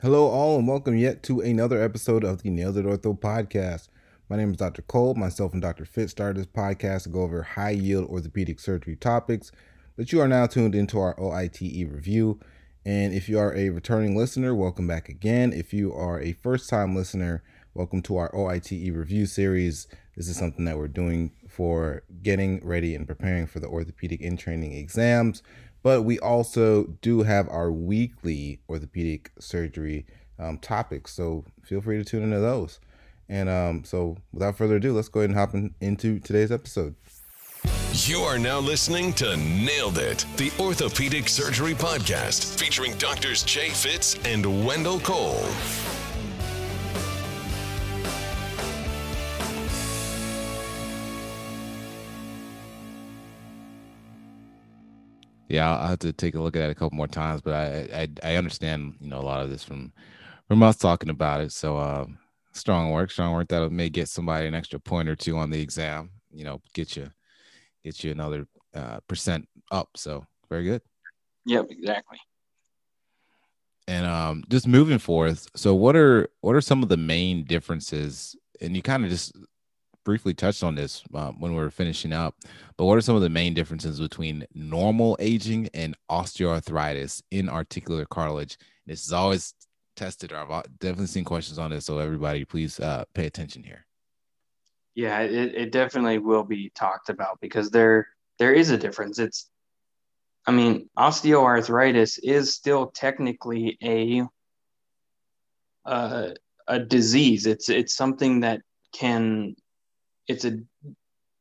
Hello, all, and welcome yet to another episode of the Nailed It Ortho podcast. My name is Dr. Cole. Myself and Dr. Fit started this podcast to go over high yield orthopedic surgery topics, but you are now tuned into our OITE review. And if you are a returning listener, welcome back again. If you are a first time listener, welcome to our OITE review series. This is something that we're doing for getting ready and preparing for the orthopedic in training exams but we also do have our weekly orthopedic surgery um, topics. So feel free to tune into those. And um, so without further ado, let's go ahead and hop in, into today's episode. You are now listening to Nailed It, the Orthopedic Surgery Podcast, featuring doctors Jay Fitz and Wendell Cole. Yeah, I'll have to take a look at it a couple more times, but I, I, I understand, you know, a lot of this from from us talking about it. So uh, strong work, strong work that may get somebody an extra point or two on the exam. You know, get you get you another uh, percent up. So very good. Yep, exactly. And um, just moving forth, so what are what are some of the main differences? And you kind of just briefly touched on this um, when we were finishing up, but what are some of the main differences between normal aging and osteoarthritis in articular cartilage? This is always tested, or I've definitely seen questions on this. So everybody, please uh, pay attention here. Yeah, it, it definitely will be talked about because there there is a difference. It's, I mean, osteoarthritis is still technically a uh, a disease. It's it's something that can it's a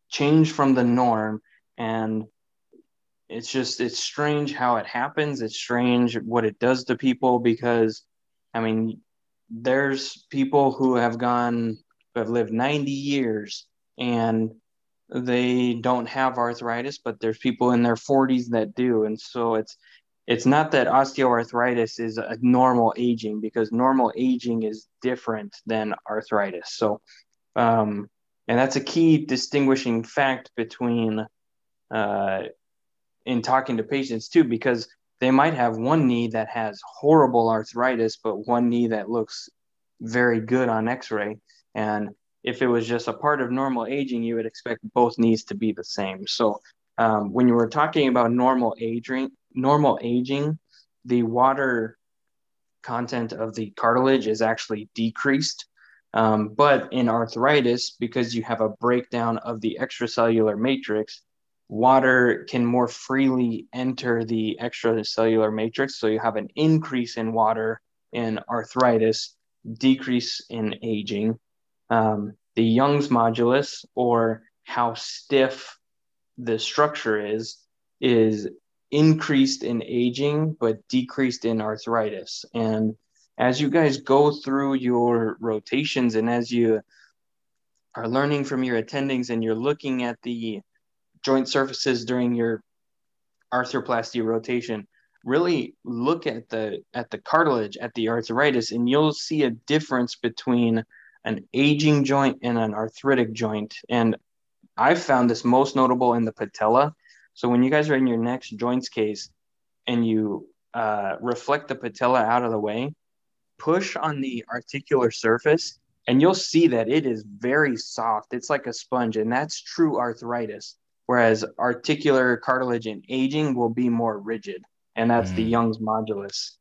change from the norm and it's just it's strange how it happens. It's strange what it does to people because i mean there's people who have gone who have lived 90 years and they don't have arthritis but there's people in their 40s that do. And so it's it's not that osteoarthritis is a normal aging because normal aging is different than arthritis. So um, and that's a key distinguishing fact between uh, in talking to patients too because they might have one knee that has horrible arthritis but one knee that looks very good on x-ray. And if it was just a part of normal aging you would expect both knees to be the same. So um, when you were talking about normal aging normal aging the water content of the cartilage is actually decreased um, but in arthritis, because you have a breakdown of the extracellular matrix, water can more freely enter the extracellular matrix. So you have an increase in water in arthritis, decrease in aging. Um, the Young's modulus, or how stiff the structure is, is increased in aging but decreased in arthritis. And as you guys go through your rotations and as you are learning from your attendings and you're looking at the joint surfaces during your arthroplasty rotation really look at the at the cartilage at the arthritis and you'll see a difference between an aging joint and an arthritic joint. And i've found this most notable in the patella. So when you guys are in your next joints case and you uh, reflect the patella out of the way push on the articular surface and you'll see that it is very soft. It's like a sponge, and that's true arthritis. Whereas articular cartilage in aging will be more rigid, and that's mm. the Young's modulus.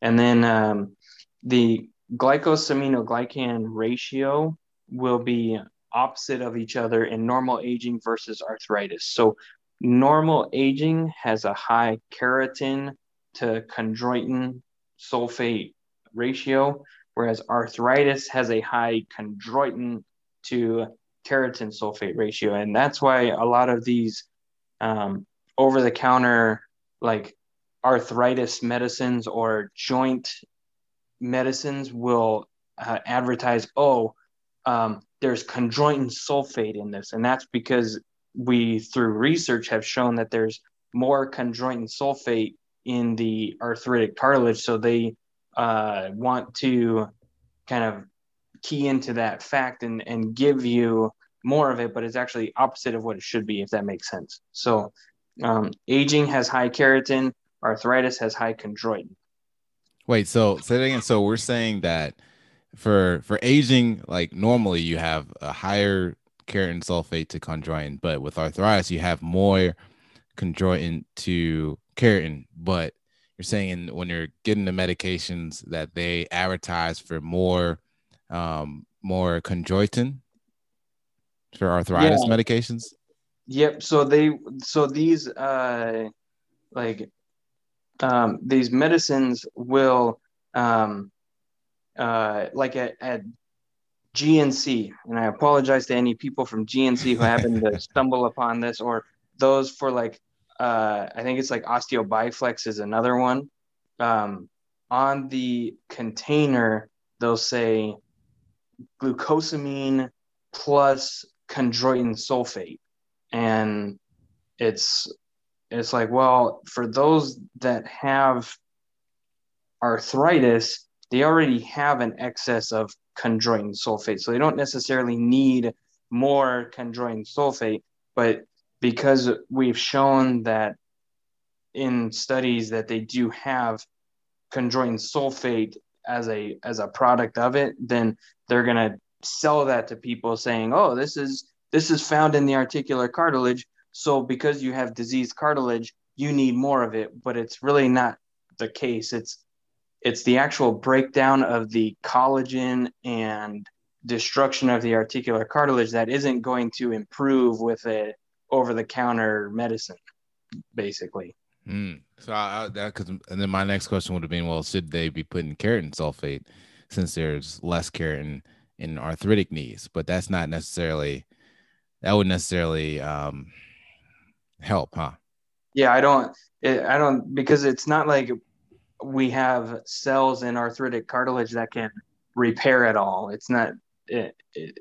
And then um, the glycosaminoglycan ratio will be opposite of each other in normal aging versus arthritis. So normal aging has a high keratan to chondroitin sulfate ratio, whereas arthritis has a high chondroitin to keratan sulfate ratio. And that's why a lot of these um, over the counter, like arthritis medicines or joint medicines, will uh, advertise, oh, um, there's chondroitin sulfate in this. And that's because we, through research, have shown that there's more chondroitin sulfate in the arthritic cartilage. So they uh, want to kind of key into that fact and, and give you more of it, but it's actually opposite of what it should be, if that makes sense. So, um, aging has high keratan, arthritis has high chondroitin. Wait, so say that again. So we're saying that for for aging, like normally you have a higher keratan sulfate to chondroitin, but with arthritis you have more chondroitin to keratan. But you're saying when you're getting the medications that they advertise for more um more chondroitin for arthritis Yeah. medications. Yep. So they so these uh like um these medicines will um uh like at, at GNC and I apologize to any people from GNC who happen to stumble upon this or those for like uh I think it's like Osteo Bi-Flex is another one. Um on the container they'll say glucosamine plus chondroitin sulfate and it's it's like well for those that have arthritis they already have an excess of chondroitin sulfate so they don't necessarily need more chondroitin sulfate but because we've shown that in studies that they do have chondroitin sulfate as a as a product of it then they're going to sell that to people saying oh this is this is found in the articular cartilage. So because you have diseased cartilage you need more of it. But it's really not the case. It's it's the actual breakdown of the collagen and destruction of the articular cartilage that isn't going to improve with a over the counter medicine basically Mm. So I, I, that because and then my next question would have been, well, should they be putting keratan sulfate since there's less keratan in arthritic knees? But that's not necessarily that would necessarily um, help, huh? yeah i don't it, i don't because it's not like we have cells in arthritic cartilage that can repair it all it's not it, it,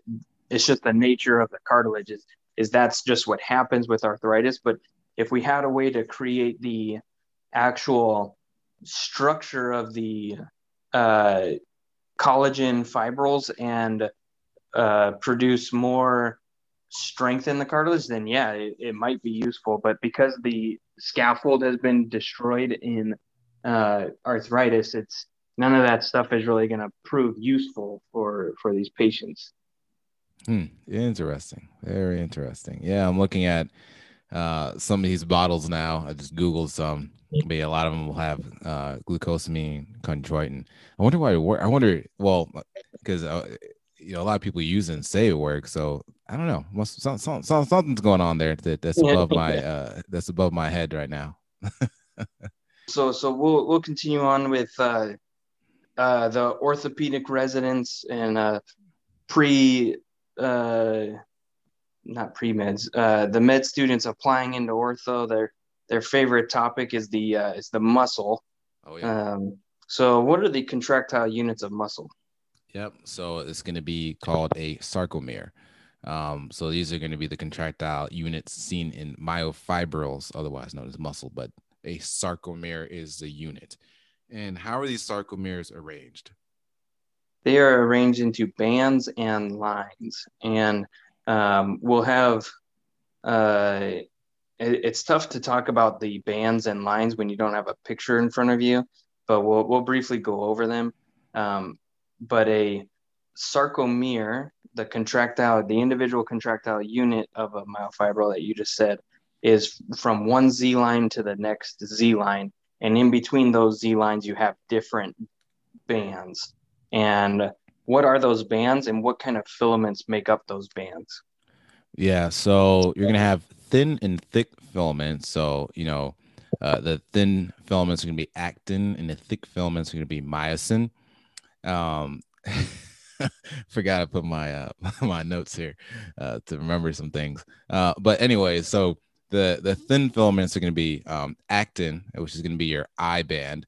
it's just the nature of the cartilage is, is that's just what happens with arthritis but if we had a way to create the actual structure of the uh, collagen fibrils and uh, produce more strength in the cartilage, then yeah, it, it might be useful. But because the scaffold has been destroyed in uh, arthritis, it's none of that stuff is really going to prove useful for for these patients. Hmm. Interesting. Very interesting. Yeah, I'm looking at uh, some of these bottles now. I just googled some. But a lot of them will have uh, glucosamine, chondroitin. I wonder why it works. I wonder. Well, because uh, you know a lot of people use it and say it works. So I don't know. Must some, some, some, something's going on there that, that's Yeah. above my uh, that's above my head right now. So so we'll we'll continue on with uh, uh, the orthopedic residents and uh, pre uh, not pre meds uh, the med students applying into ortho their their favorite topic is the uh, is the muscle. Oh yeah. Um, so what are the contractile units of muscle? Yep. So it's going to be called a sarcomere. Um, so these are going to be the contractile units seen in myofibrils, otherwise known as muscle, but a sarcomere is the unit. And how are these sarcomeres arranged? They are arranged into bands and lines, and um, we'll have. Uh, it- it's tough to talk about the bands and lines when you don't have a picture in front of you, but we'll we'll briefly go over them. Um, but a sarcomere, the contractile, the individual contractile unit of a myofibril that you just said, is from one Z line to the next Z line, and in between those Z lines, you have different bands. And what are those bands, and what kind of filaments make up those bands? Yeah, so you're gonna have thin and thick filaments. So you know, uh, the thin filaments are gonna be actin, and the thick filaments are gonna be myosin. Um, forgot to put my uh, my notes here uh, to remember some things. Uh, but anyway, so the the thin filaments are gonna be um, actin, which is gonna be your I band.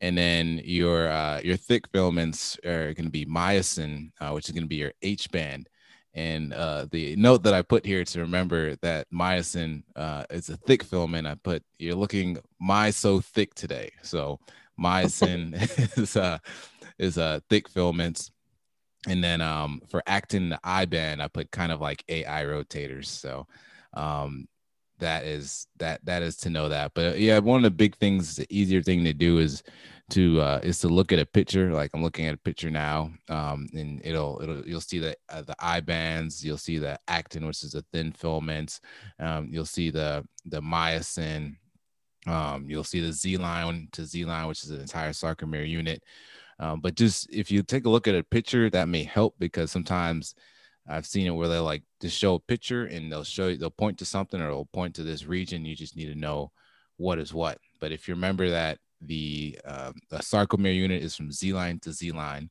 And then your uh, your thick filaments are going to be myosin, uh, which is going to be your H band. And uh, the note that I put here to remember that myosin uh, is a thick filament, I put you're looking my so thick today. So myosin is uh, is uh, thick filaments. And then um, for actin, the I band, I put kind of like AI rotators. So um, that is that that is to know that. But yeah, one of the big things, the easier thing to do is to uh, is to look at a picture. Like I'm looking at a picture now, um, and it'll it'll you'll see the uh, the I bands, you'll see the actin, which is a thin filament, um, you'll see the the myosin, um, you'll see the Z line to Z line, which is an entire sarcomere unit. Um, but just if you take a look at a picture, that may help because sometimes I've seen it where they like to show a picture and they'll show you, they'll point to something or they'll point to this region. You just need to know what is what. But if you remember that the, uh, the sarcomere unit is from Z line to Z line,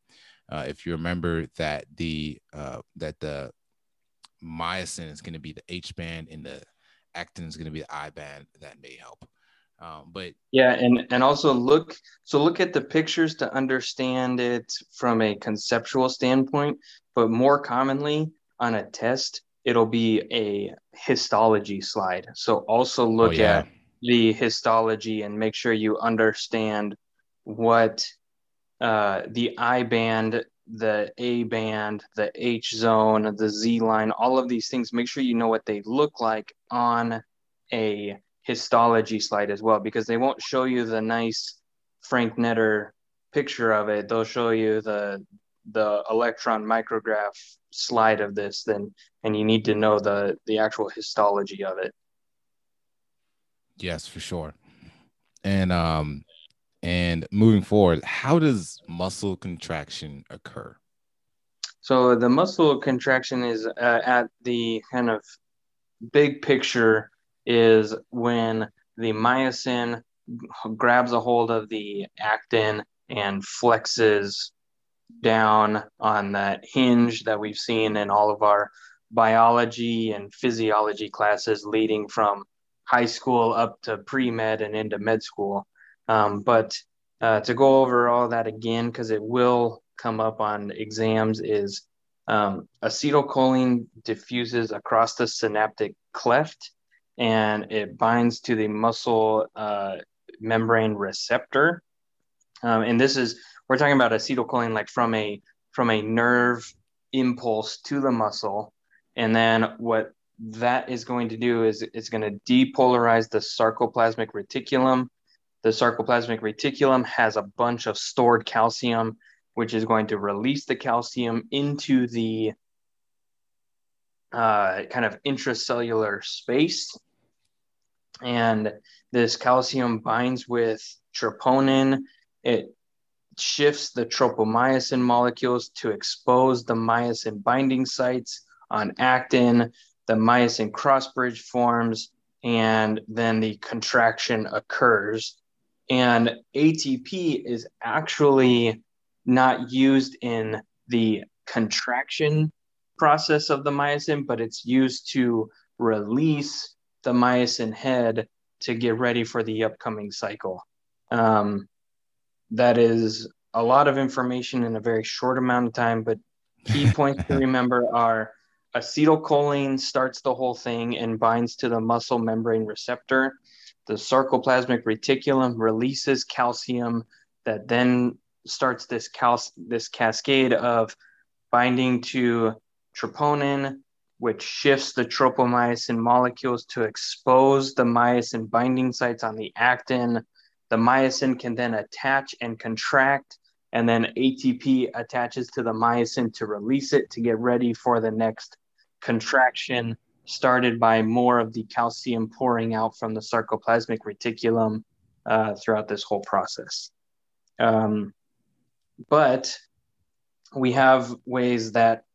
uh, if you remember that the uh, that the myosin is going to be the H band and the actin is going to be the I band, that may help. Um, but yeah, and and also look so look at the pictures to understand it from a conceptual standpoint. But more commonly on a test, it'll be a histology slide. So also look oh, yeah. at the histology and make sure you understand what uh, the I band, the A band, the H zone, the Z line, all of these things. Make sure you know what they look like on a histology slide as well because they won't show you the nice Frank Netter picture of it. They'll show you the the electron micrograph slide of this then and you need to know the the actual histology of it. Yes, for sure. And um and moving forward, how does muscle contraction occur? So the muscle contraction is uh, at the kind of big picture is when the myosin grabs a hold of the actin and flexes down on that hinge that we've seen in all of our biology and physiology classes leading from high school up to pre med and into med school. Um, but uh, to go over all that again, because it will come up on exams, is um, acetylcholine diffuses across the synaptic cleft and it binds to the muscle uh, membrane receptor. Um, and this is we're talking about acetylcholine like from a from a nerve impulse to the muscle, and then what that is going to do is it's going to depolarize the sarcoplasmic reticulum. The sarcoplasmic reticulum has a bunch of stored calcium, which is going to release the calcium into the uh, kind of intracellular space. And this calcium binds with troponin. It shifts the tropomyosin molecules to expose the myosin binding sites on actin. The myosin crossbridge forms, and then the contraction occurs. And ATP is actually not used in the contraction process of the myosin, but it's used to release the myosin head to get ready for the upcoming cycle. Um, that is a lot of information in a very short amount of time, but key points to remember are acetylcholine starts the whole thing and binds to the muscle membrane receptor. The sarcoplasmic reticulum releases calcium that then starts this cal- this cascade of binding to troponin, which shifts the tropomyosin molecules to expose the myosin binding sites on the actin. The myosin can then attach and contract, and then ATP attaches to the myosin to release it to get ready for the next contraction, started by more of the calcium pouring out from the sarcoplasmic reticulum uh, throughout this whole process. Um, but we have ways that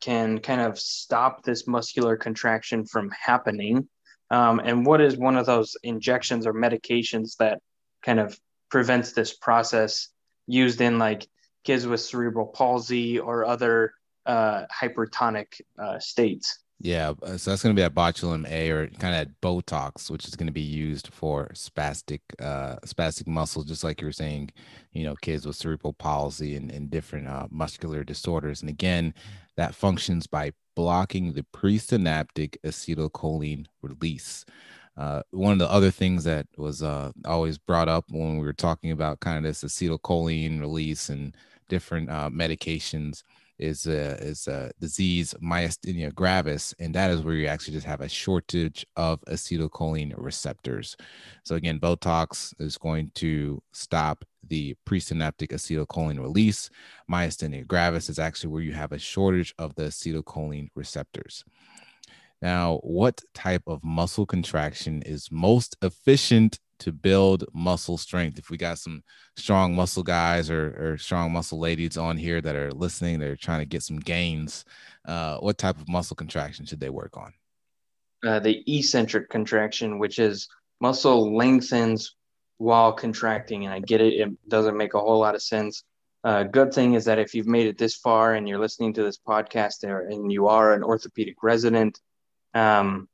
can kind of stop this muscular contraction from happening. Um, and what is one of those injections or medications that kind of prevents this process used in like kids with cerebral palsy or other uh, hypertonic uh, states? Yeah, uh, so that's going to be a botulinum A or kind of Botox, which is going to be used for spastic uh, spastic muscles, just like you were saying, you know, kids with cerebral palsy and, and different uh, muscular disorders. And again, that functions by blocking the presynaptic acetylcholine release. Uh, one of the other things that was uh, always brought up when we were talking about kind of this acetylcholine release and different uh, medications is a is a disease myasthenia gravis, and that is where you actually just have a shortage of acetylcholine receptors. So again, Botox is going to stop the presynaptic acetylcholine release. Myasthenia gravis is actually where you have a shortage of the acetylcholine receptors. Now, what type of muscle contraction is most efficient to build muscle strength. If we got some strong muscle guys or, or strong muscle ladies on here that are listening, they're trying to get some gains. Uh, what type of muscle contraction should they work on? Uh, the eccentric contraction, which is muscle lengthens while contracting. And I get it, it doesn't make a whole lot of sense. Uh, good thing is that if you've made it this far and you're listening to this podcast and you are an orthopedic resident, um,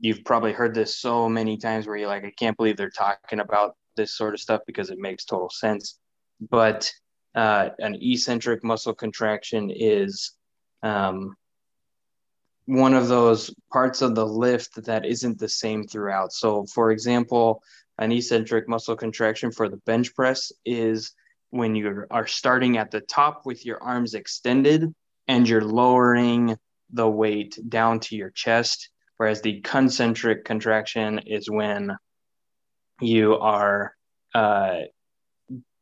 you've probably heard this so many times where you're like, I can't believe they're talking about this sort of stuff because it makes total sense. But uh, an eccentric muscle contraction is um, one of those parts of the lift that isn't the same throughout. So, for example, an eccentric muscle contraction for the bench press is when you are starting at the top with your arms extended and you're lowering the weight down to your chest whereas the concentric contraction is when you are uh,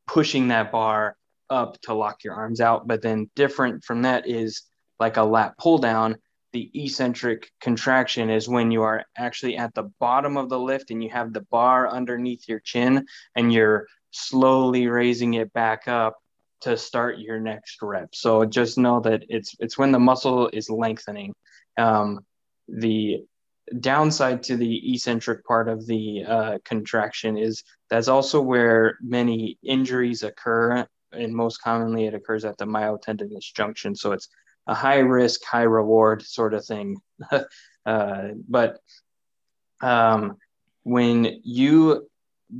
pushing that bar up to lock your arms out. But then different from that is like a lat pull down. The eccentric contraction is when you are actually at the bottom of the lift and you have the bar underneath your chin and you're slowly raising it back up to start your next rep. So just know that it's it's when the muscle is lengthening. Um, the downside to the eccentric part of the uh, contraction is that's also where many injuries occur and most commonly it occurs at the myotendinous junction. So it's a high risk high reward sort of thing. Uh, but um, when you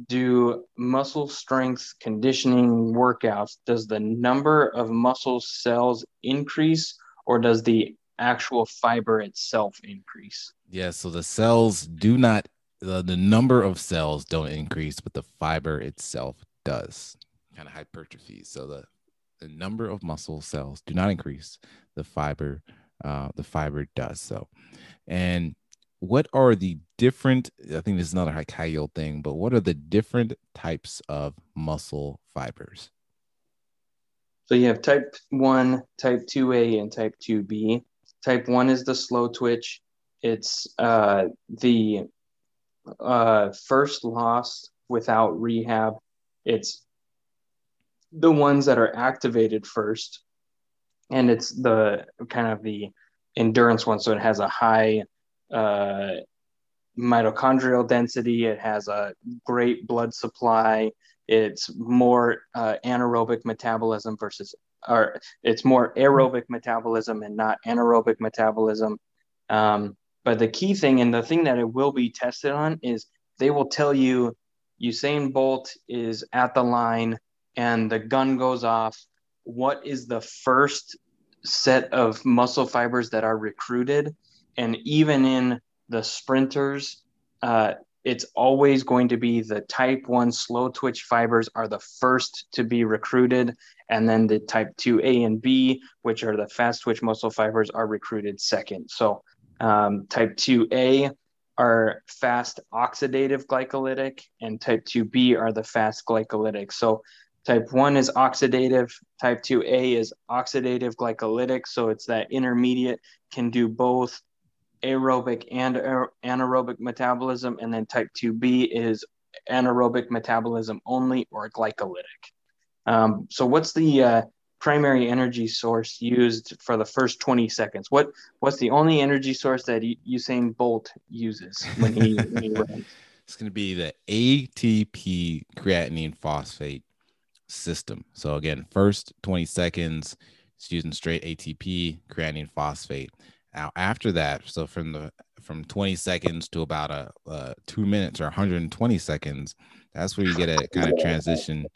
do muscle strength conditioning workouts does the number of muscle cells increase or does the actual fiber itself increase. Yeah, so the cells do not the, the number of cells don't increase, but the fiber itself does. Kind of hypertrophy. So the the number of muscle cells do not increase. The fiber, uh, the fiber does so. And what are the different? I think this is another high yield thing, but what are the different types of muscle fibers? So you have type one, type two A, and type two B. Type 1 is the slow twitch. It's uh, the uh, first loss without rehab. It's the ones that are activated first. And it's the kind of the endurance one. So it has a high uh, mitochondrial density, it has a great blood supply, it's more uh, anaerobic metabolism versus or it's more aerobic metabolism and not anaerobic metabolism. Um, but the key thing and the thing that it will be tested on is they will tell you Usain Bolt is at the line and the gun goes off. What is the first set of muscle fibers that are recruited? And even in the sprinters, uh, it's always going to be the type 1 slow twitch fibers are the first to be recruited and then the type 2a and b which are the fast twitch muscle fibers are recruited second. So um, type 2a are fast oxidative glycolytic and type 2b are the fast glycolytic. So type 1 is oxidative type 2a is oxidative glycolytic so it's that intermediate can do both aerobic and anaerobic metabolism, and then type 2B is anaerobic metabolism only or glycolytic. Um, so, what's the uh, primary energy source used for the first 20 seconds? What What's the only energy source that Usain Bolt uses when he, when he runs? It's going to be the ATP creatinine phosphate system. So, again, first 20 seconds, it's using straight ATP creatinine phosphate. Now after that, so from the from 20 seconds to about a, a two minutes or 120 seconds, that's where you get a kind of transition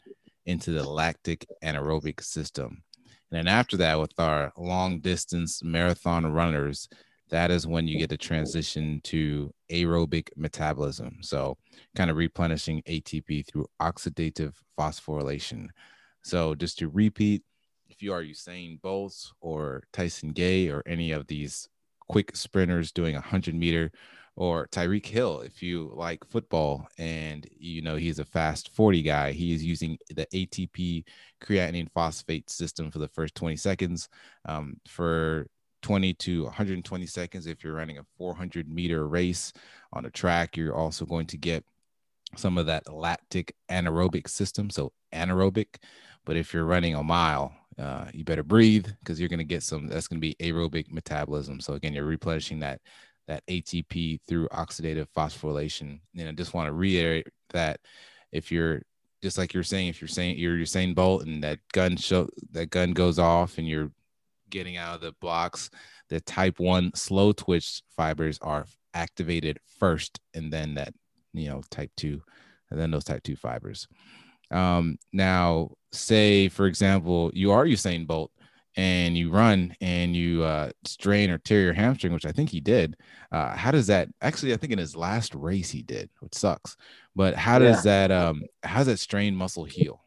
into the lactic anaerobic system. And then after that, with our long distance marathon runners, that is when you get a transition to aerobic metabolism. So, kind of replenishing ATP through oxidative phosphorylation. So, just to repeat, if you are Usain Bolt or Tyson Gay or any of these quick sprinters doing a hundred meter, or Tyreek Hill, if you like football and you know he's a fast 40 guy, he is using the ATP creatinine phosphate system for the first 20 seconds. Um, for 20 to 120 seconds, if you're running a 400 meter race on a track, you're also going to get some of that lactic anaerobic system. So anaerobic, but if you're running a mile, uh, you better breathe because you're going to get some. That's going to be aerobic metabolism. So again, you're replenishing that that ATP through oxidative phosphorylation. And I just want to reiterate that if you're just like you're saying, if you're saying you're Usain Bolt and that gun show that gun goes off and you're getting out of the blocks, the type one slow twitch fibers are activated first, and then that you know type two, and then those type two fibers. Um, now, say for example, you are Usain Bolt and you run and you uh, strain or tear your hamstring, which I think he did. Uh, how does that actually? I think in his last race he did, which sucks. But how does yeah. that um how does that strained muscle heal?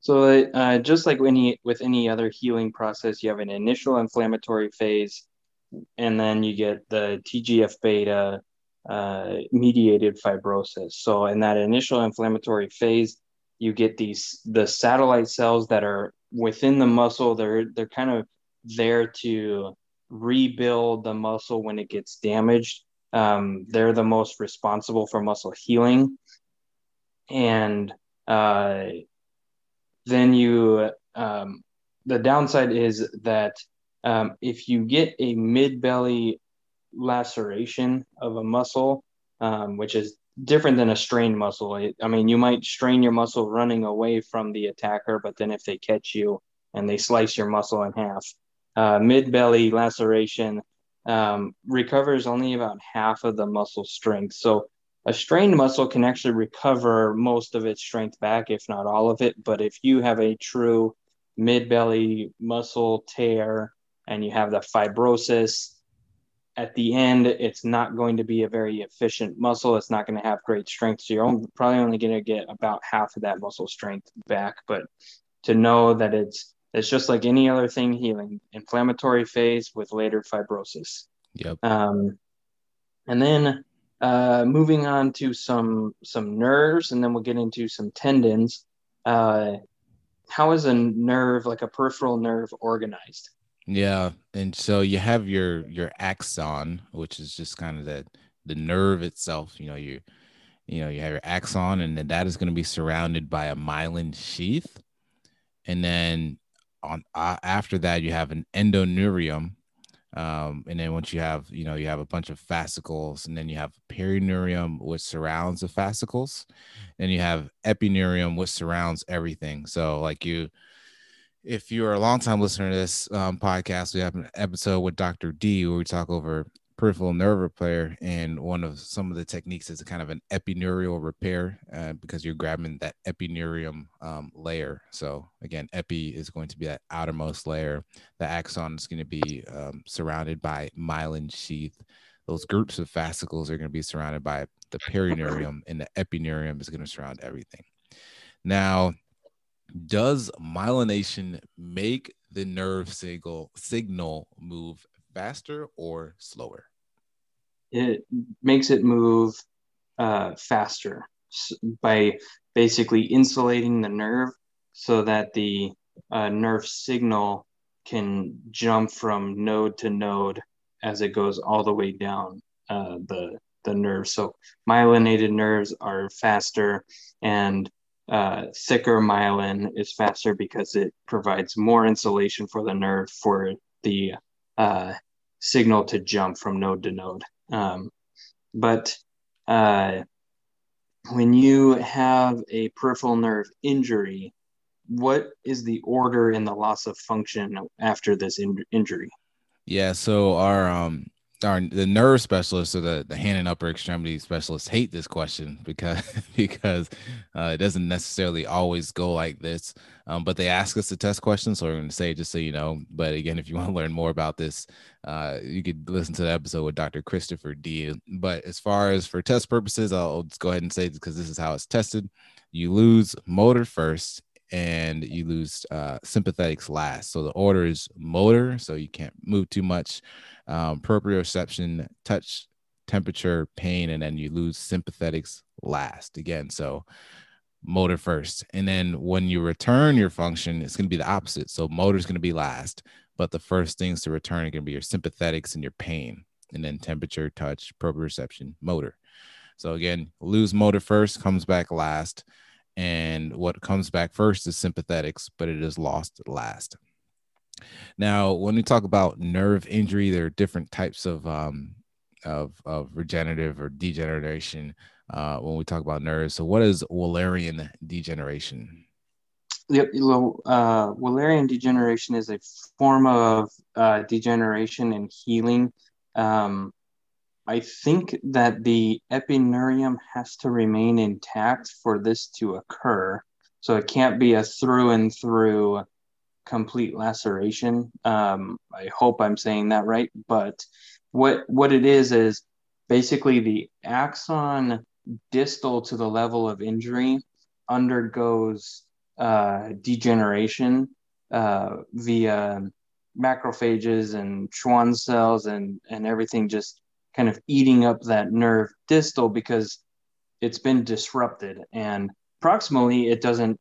So uh, just like any with any other healing process, you have an initial inflammatory phase, and then you get the TGF beta uh, mediated fibrosis. So in that initial inflammatory phase, you get these the satellite cells that are within the muscle. They're they're kind of there to rebuild the muscle when it gets damaged. Um, they're the most responsible for muscle healing. And uh, then you um, the downside is that um, if you get a mid belly laceration of a muscle um, which is different than a strained muscle. I mean, you might strain your muscle running away from the attacker, but then if they catch you and they slice your muscle in half, uh, mid belly laceration um, recovers only about half of the muscle strength. So a strained muscle can actually recover most of its strength back, if not all of it. But if you have a true mid belly muscle tear and you have the fibrosis, at the end, it's not going to be a very efficient muscle. It's not going to have great strength. So you're only, probably only going to get about half of that muscle strength back. But to know that it's it's just like any other thing healing, inflammatory phase with later fibrosis. Yep. Um, and then uh, moving on to some some nerves, and then we'll get into some tendons. Uh, how is a nerve, like a peripheral nerve, organized? Yeah, and so you have your your axon, which is just kind of the the nerve itself. You know, you you know you have your axon, and then that is going to be surrounded by a myelin sheath, and then on uh, after that you have an endoneurium, um, and then once you have you know you have a bunch of fascicles, and then you have perineurium, which surrounds the fascicles, and you have epineurium, which surrounds everything. So like you if you're a long-time listener to this um, podcast, we have an episode with Dr. D where we talk over peripheral nerve repair, and one of some of the techniques is kind of an epineurial repair uh, because you're grabbing that epineurium um, layer. So again, epi is going to be that outermost layer. The axon is going to be um, surrounded by myelin sheath. Those groups of fascicles are going to be surrounded by the perineurium, and the epineurium is going to surround everything. Now, does myelination make the nerve signal signal move faster or slower? It makes it move uh, faster by basically insulating the nerve so that the uh, nerve signal can jump from node to node as it goes all the way down uh, the the nerve. So myelinated nerves are faster, and uh, thicker myelin is faster because it provides more insulation for the nerve for the uh, signal to jump from node to node. Um, but uh, when you have a peripheral nerve injury, what is the order in the loss of function after this in- injury? Yeah, so our um our the nerve specialists or the, the hand and upper extremity specialists hate this question because because uh, it doesn't necessarily always go like this. Um, but they ask us to test questions, so we're going to say just so you know. But again, if you want to learn more about this, uh, you could listen to the episode with Dr. Christopher D. But as far as for test purposes, I'll just go ahead and say because this is how it's tested. You lose motor first, and you lose uh, sympathetics last. So the order is motor, so you can't move too much, um, proprioception, touch, temperature, pain, and then you lose sympathetics last again. So motor first. And then when you return your function, it's going to be the opposite. So motor is going to be last, but the first things to return are going to be your sympathetics and your pain, and then temperature, touch, proprioception, motor. So again, lose motor first, comes back last. And what comes back first is sympathetics, but it is lost last. Now, when we talk about nerve injury, there are different types of um, of, of regenerative or degeneration uh, when we talk about nerves. So, what is Wallerian degeneration? Uh, Wallerian degeneration is a form of uh, degeneration and healing. Um, I think that the epineurium has to remain intact for this to occur. So it can't be a through and through complete laceration. Um, I hope I'm saying that right. But what what it is is basically the axon distal to the level of injury undergoes uh, degeneration uh, via macrophages and Schwann cells and and everything just kind of eating up that nerve distal because it's been disrupted. And proximally it doesn't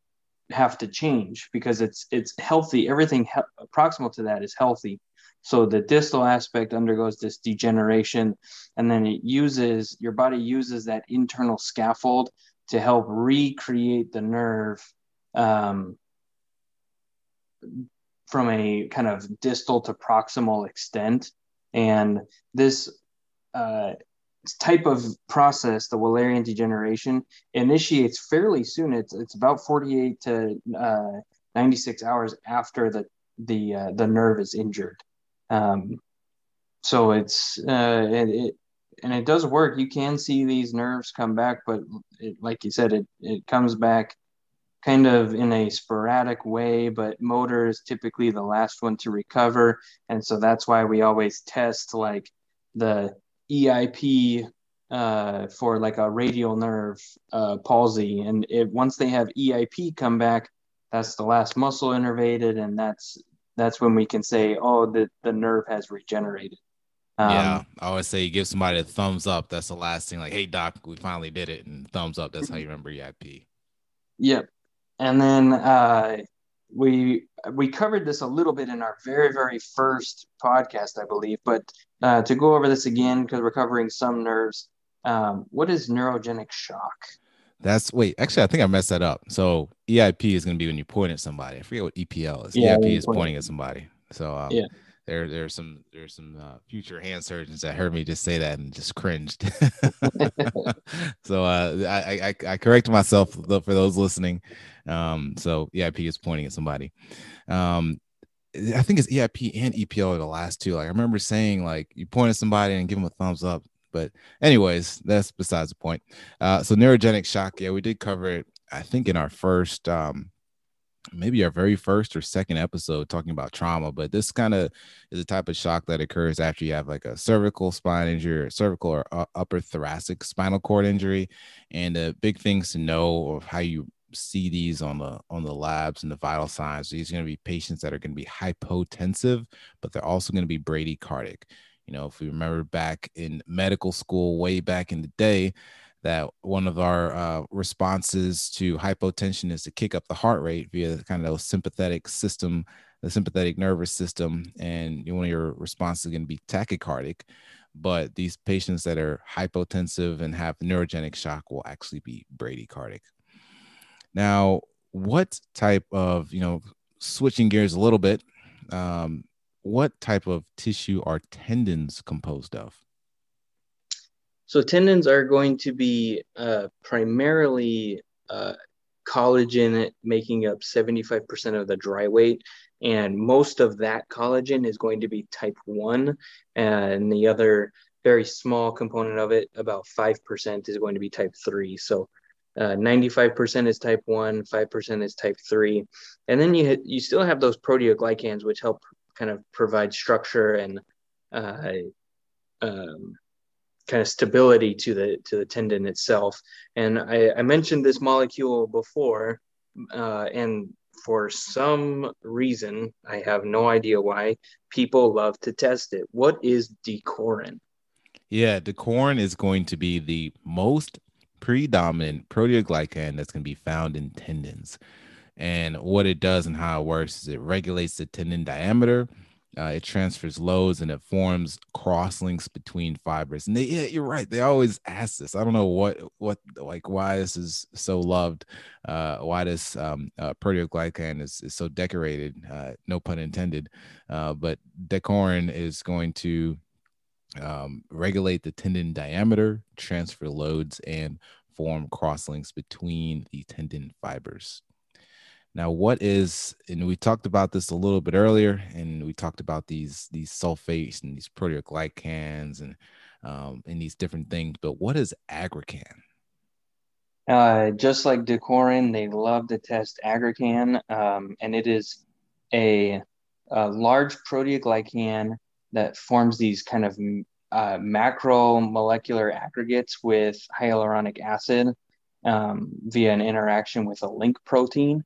have to change because it's it's healthy. Everything he- proximal to that is healthy. So the distal aspect undergoes this degeneration and then it uses your body uses that internal scaffold to help recreate the nerve um, from a kind of distal to proximal extent. And this uh, type of process, the Wallerian degeneration, initiates fairly soon. It's it's about 48 to uh, 96 hours after the the uh, the nerve is injured. Um, so it's uh, it, it, and it does work. You can see these nerves come back, but it, like you said, it it comes back kind of in a sporadic way. But motor is typically the last one to recover, and so that's why we always test like the EIP uh, for like a radial nerve uh, palsy, and it, once they have EIP come back, that's the last muscle innervated, and that's that's when we can say, oh, the the nerve has regenerated. Um, yeah, I always say you give somebody a thumbs up. That's the last thing. Like, hey doc, we finally did it, and thumbs up. That's how you remember EIP. Yep, and then uh, we we covered this a little bit in our very very first podcast i believe but uh, to go over this again because we're covering some nerves um, what is neurogenic shock? That's wait actually i think i messed that up. So eip is going to be when you point at somebody. I forget what epl is. Yeah, eip is pointing at somebody. So um, yeah there there's some there's some uh, future hand surgeons that heard me just say that and just cringed so uh, I, I i corrected myself for those listening um, so EIP is pointing at somebody. Um, I think it's EIP and EPL are the last two. Like I remember saying, like you point at somebody and give them a thumbs up. But anyways, that's besides the point. Uh, so neurogenic shock, yeah, we did cover it. I think in our first, um, maybe our very first or second episode talking about trauma. But this kind of is a type of shock that occurs after you have like a cervical spine injury, or cervical or upper thoracic spinal cord injury. And the big things to know of how you see these on the on the labs and the vital signs. These are going to be patients that are going to be hypotensive, but they're also going to be bradycardic. You know, if we remember back in medical school, way back in the day, that one of our uh, responses to hypotension is to kick up the heart rate via kind of the sympathetic system, the sympathetic nervous system, and one of your responses is going to be tachycardic. But these patients that are hypotensive and have neurogenic shock will actually be bradycardic. Now, what type of, you know, switching gears a little bit, um, what type of tissue are tendons composed of? So, tendons are going to be uh, primarily uh, collagen making up 75% of the dry weight. And most of that collagen is going to be type 1. And the other very small component of it, about 5%, is going to be type 3. So, uh, 95% is type 1 5% is type 3 and then you you still have those proteoglycans which help kind of provide structure and uh, um, kind of stability to the to the tendon itself and i, I mentioned this molecule before uh, and for some reason, I have no idea why, people love to test it. What is Decorin? Yeah, Decorin is going to be the most predominant proteoglycan that's going to be found in tendons. And what it does and how it works is it regulates the tendon diameter uh, it transfers loads and it forms crosslinks between fibers. And they, yeah, you're right. They always ask this. I don't know what, what, like, why this is so loved, uh, why this um, uh, proteoglycan is, is so decorated. Uh, no pun intended. Uh, but decorin is going to um, regulate the tendon diameter, transfer loads, and form crosslinks between the tendon fibers. Now, what is, and we talked about this a little bit earlier, and we talked about these these sulfates and these proteoglycans and um, and these different things. But what is aggrecan? Uh, just like Decorin, they love to test aggrecan, um, and it is a, a, large proteoglycan that forms these kind of uh, macromolecular aggregates with hyaluronic acid um, via an interaction with a link protein.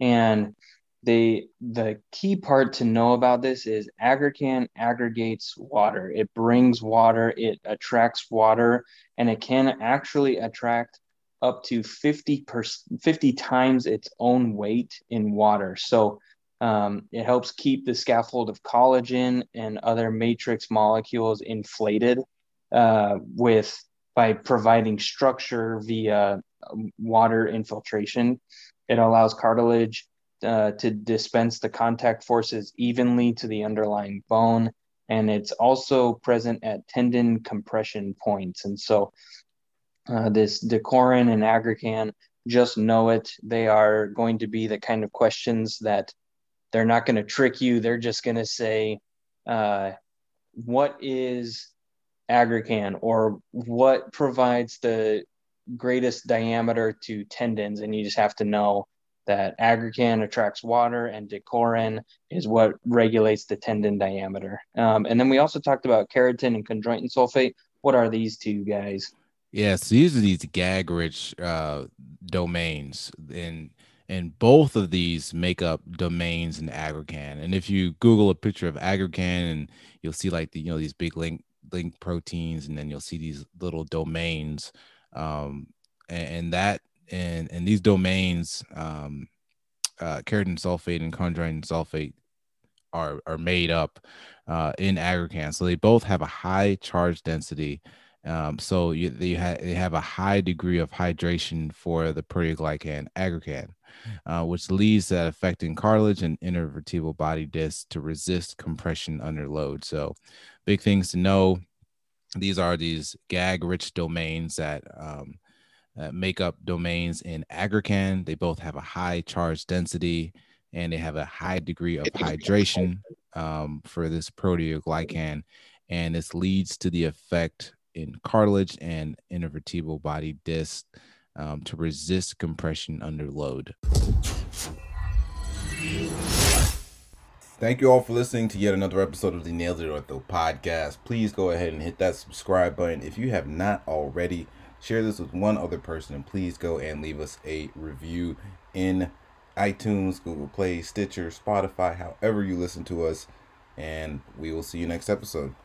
And they the key part to know about this is aggrecan aggregates water. It brings water, it attracts water, and it can actually attract up to 50 per, 50 times its own weight in water. So um, it helps keep the scaffold of collagen and other matrix molecules inflated uh, with by providing structure via um, water infiltration. It allows cartilage uh, to dispense the contact forces evenly to the underlying bone. And it's also present at tendon compression points. And so uh, this decorin and aggrecan, just know it. They are going to be the kind of questions that they're not going to trick you. They're just going to say, uh, what is aggrecan or what provides the greatest diameter to tendons? And you just have to know that aggrecan attracts water and decorin is what regulates the tendon diameter. Um, and then we also talked about keratan and chondroitin sulfate. What are these two guys? Yeah, so these are these gag rich uh, domains, and and both of these make up domains in aggrecan. And if you Google a picture of aggrecan, and you'll see like the you know these big link link proteins, and then you'll see these little domains, um, and, and that and and these domains, um, uh, keratan sulfate and chondroitin sulfate, are are made up uh, in aggrecan. So they both have a high charge density. Um, so you, they, ha- they have a high degree of hydration for the proteoglycan aggrecan, uh, which leads to affecting cartilage and intervertebral body discs to resist compression under load. So, big things to know. These are these gag-rich domains that um, uh, make up domains in aggrecan. They both have a high charge density and they have a high degree of hydration um, for this proteoglycan. And this leads to the effect in cartilage and intervertebral body disc um, to resist compression under load. Thank you all for listening to yet another episode of the Nailed It Ortho podcast. Please go ahead and hit that subscribe button if you have not already share this with one other person, and please go and leave us a review in iTunes, Google Play, Stitcher, Spotify, however you listen to us. And we will see you next episode.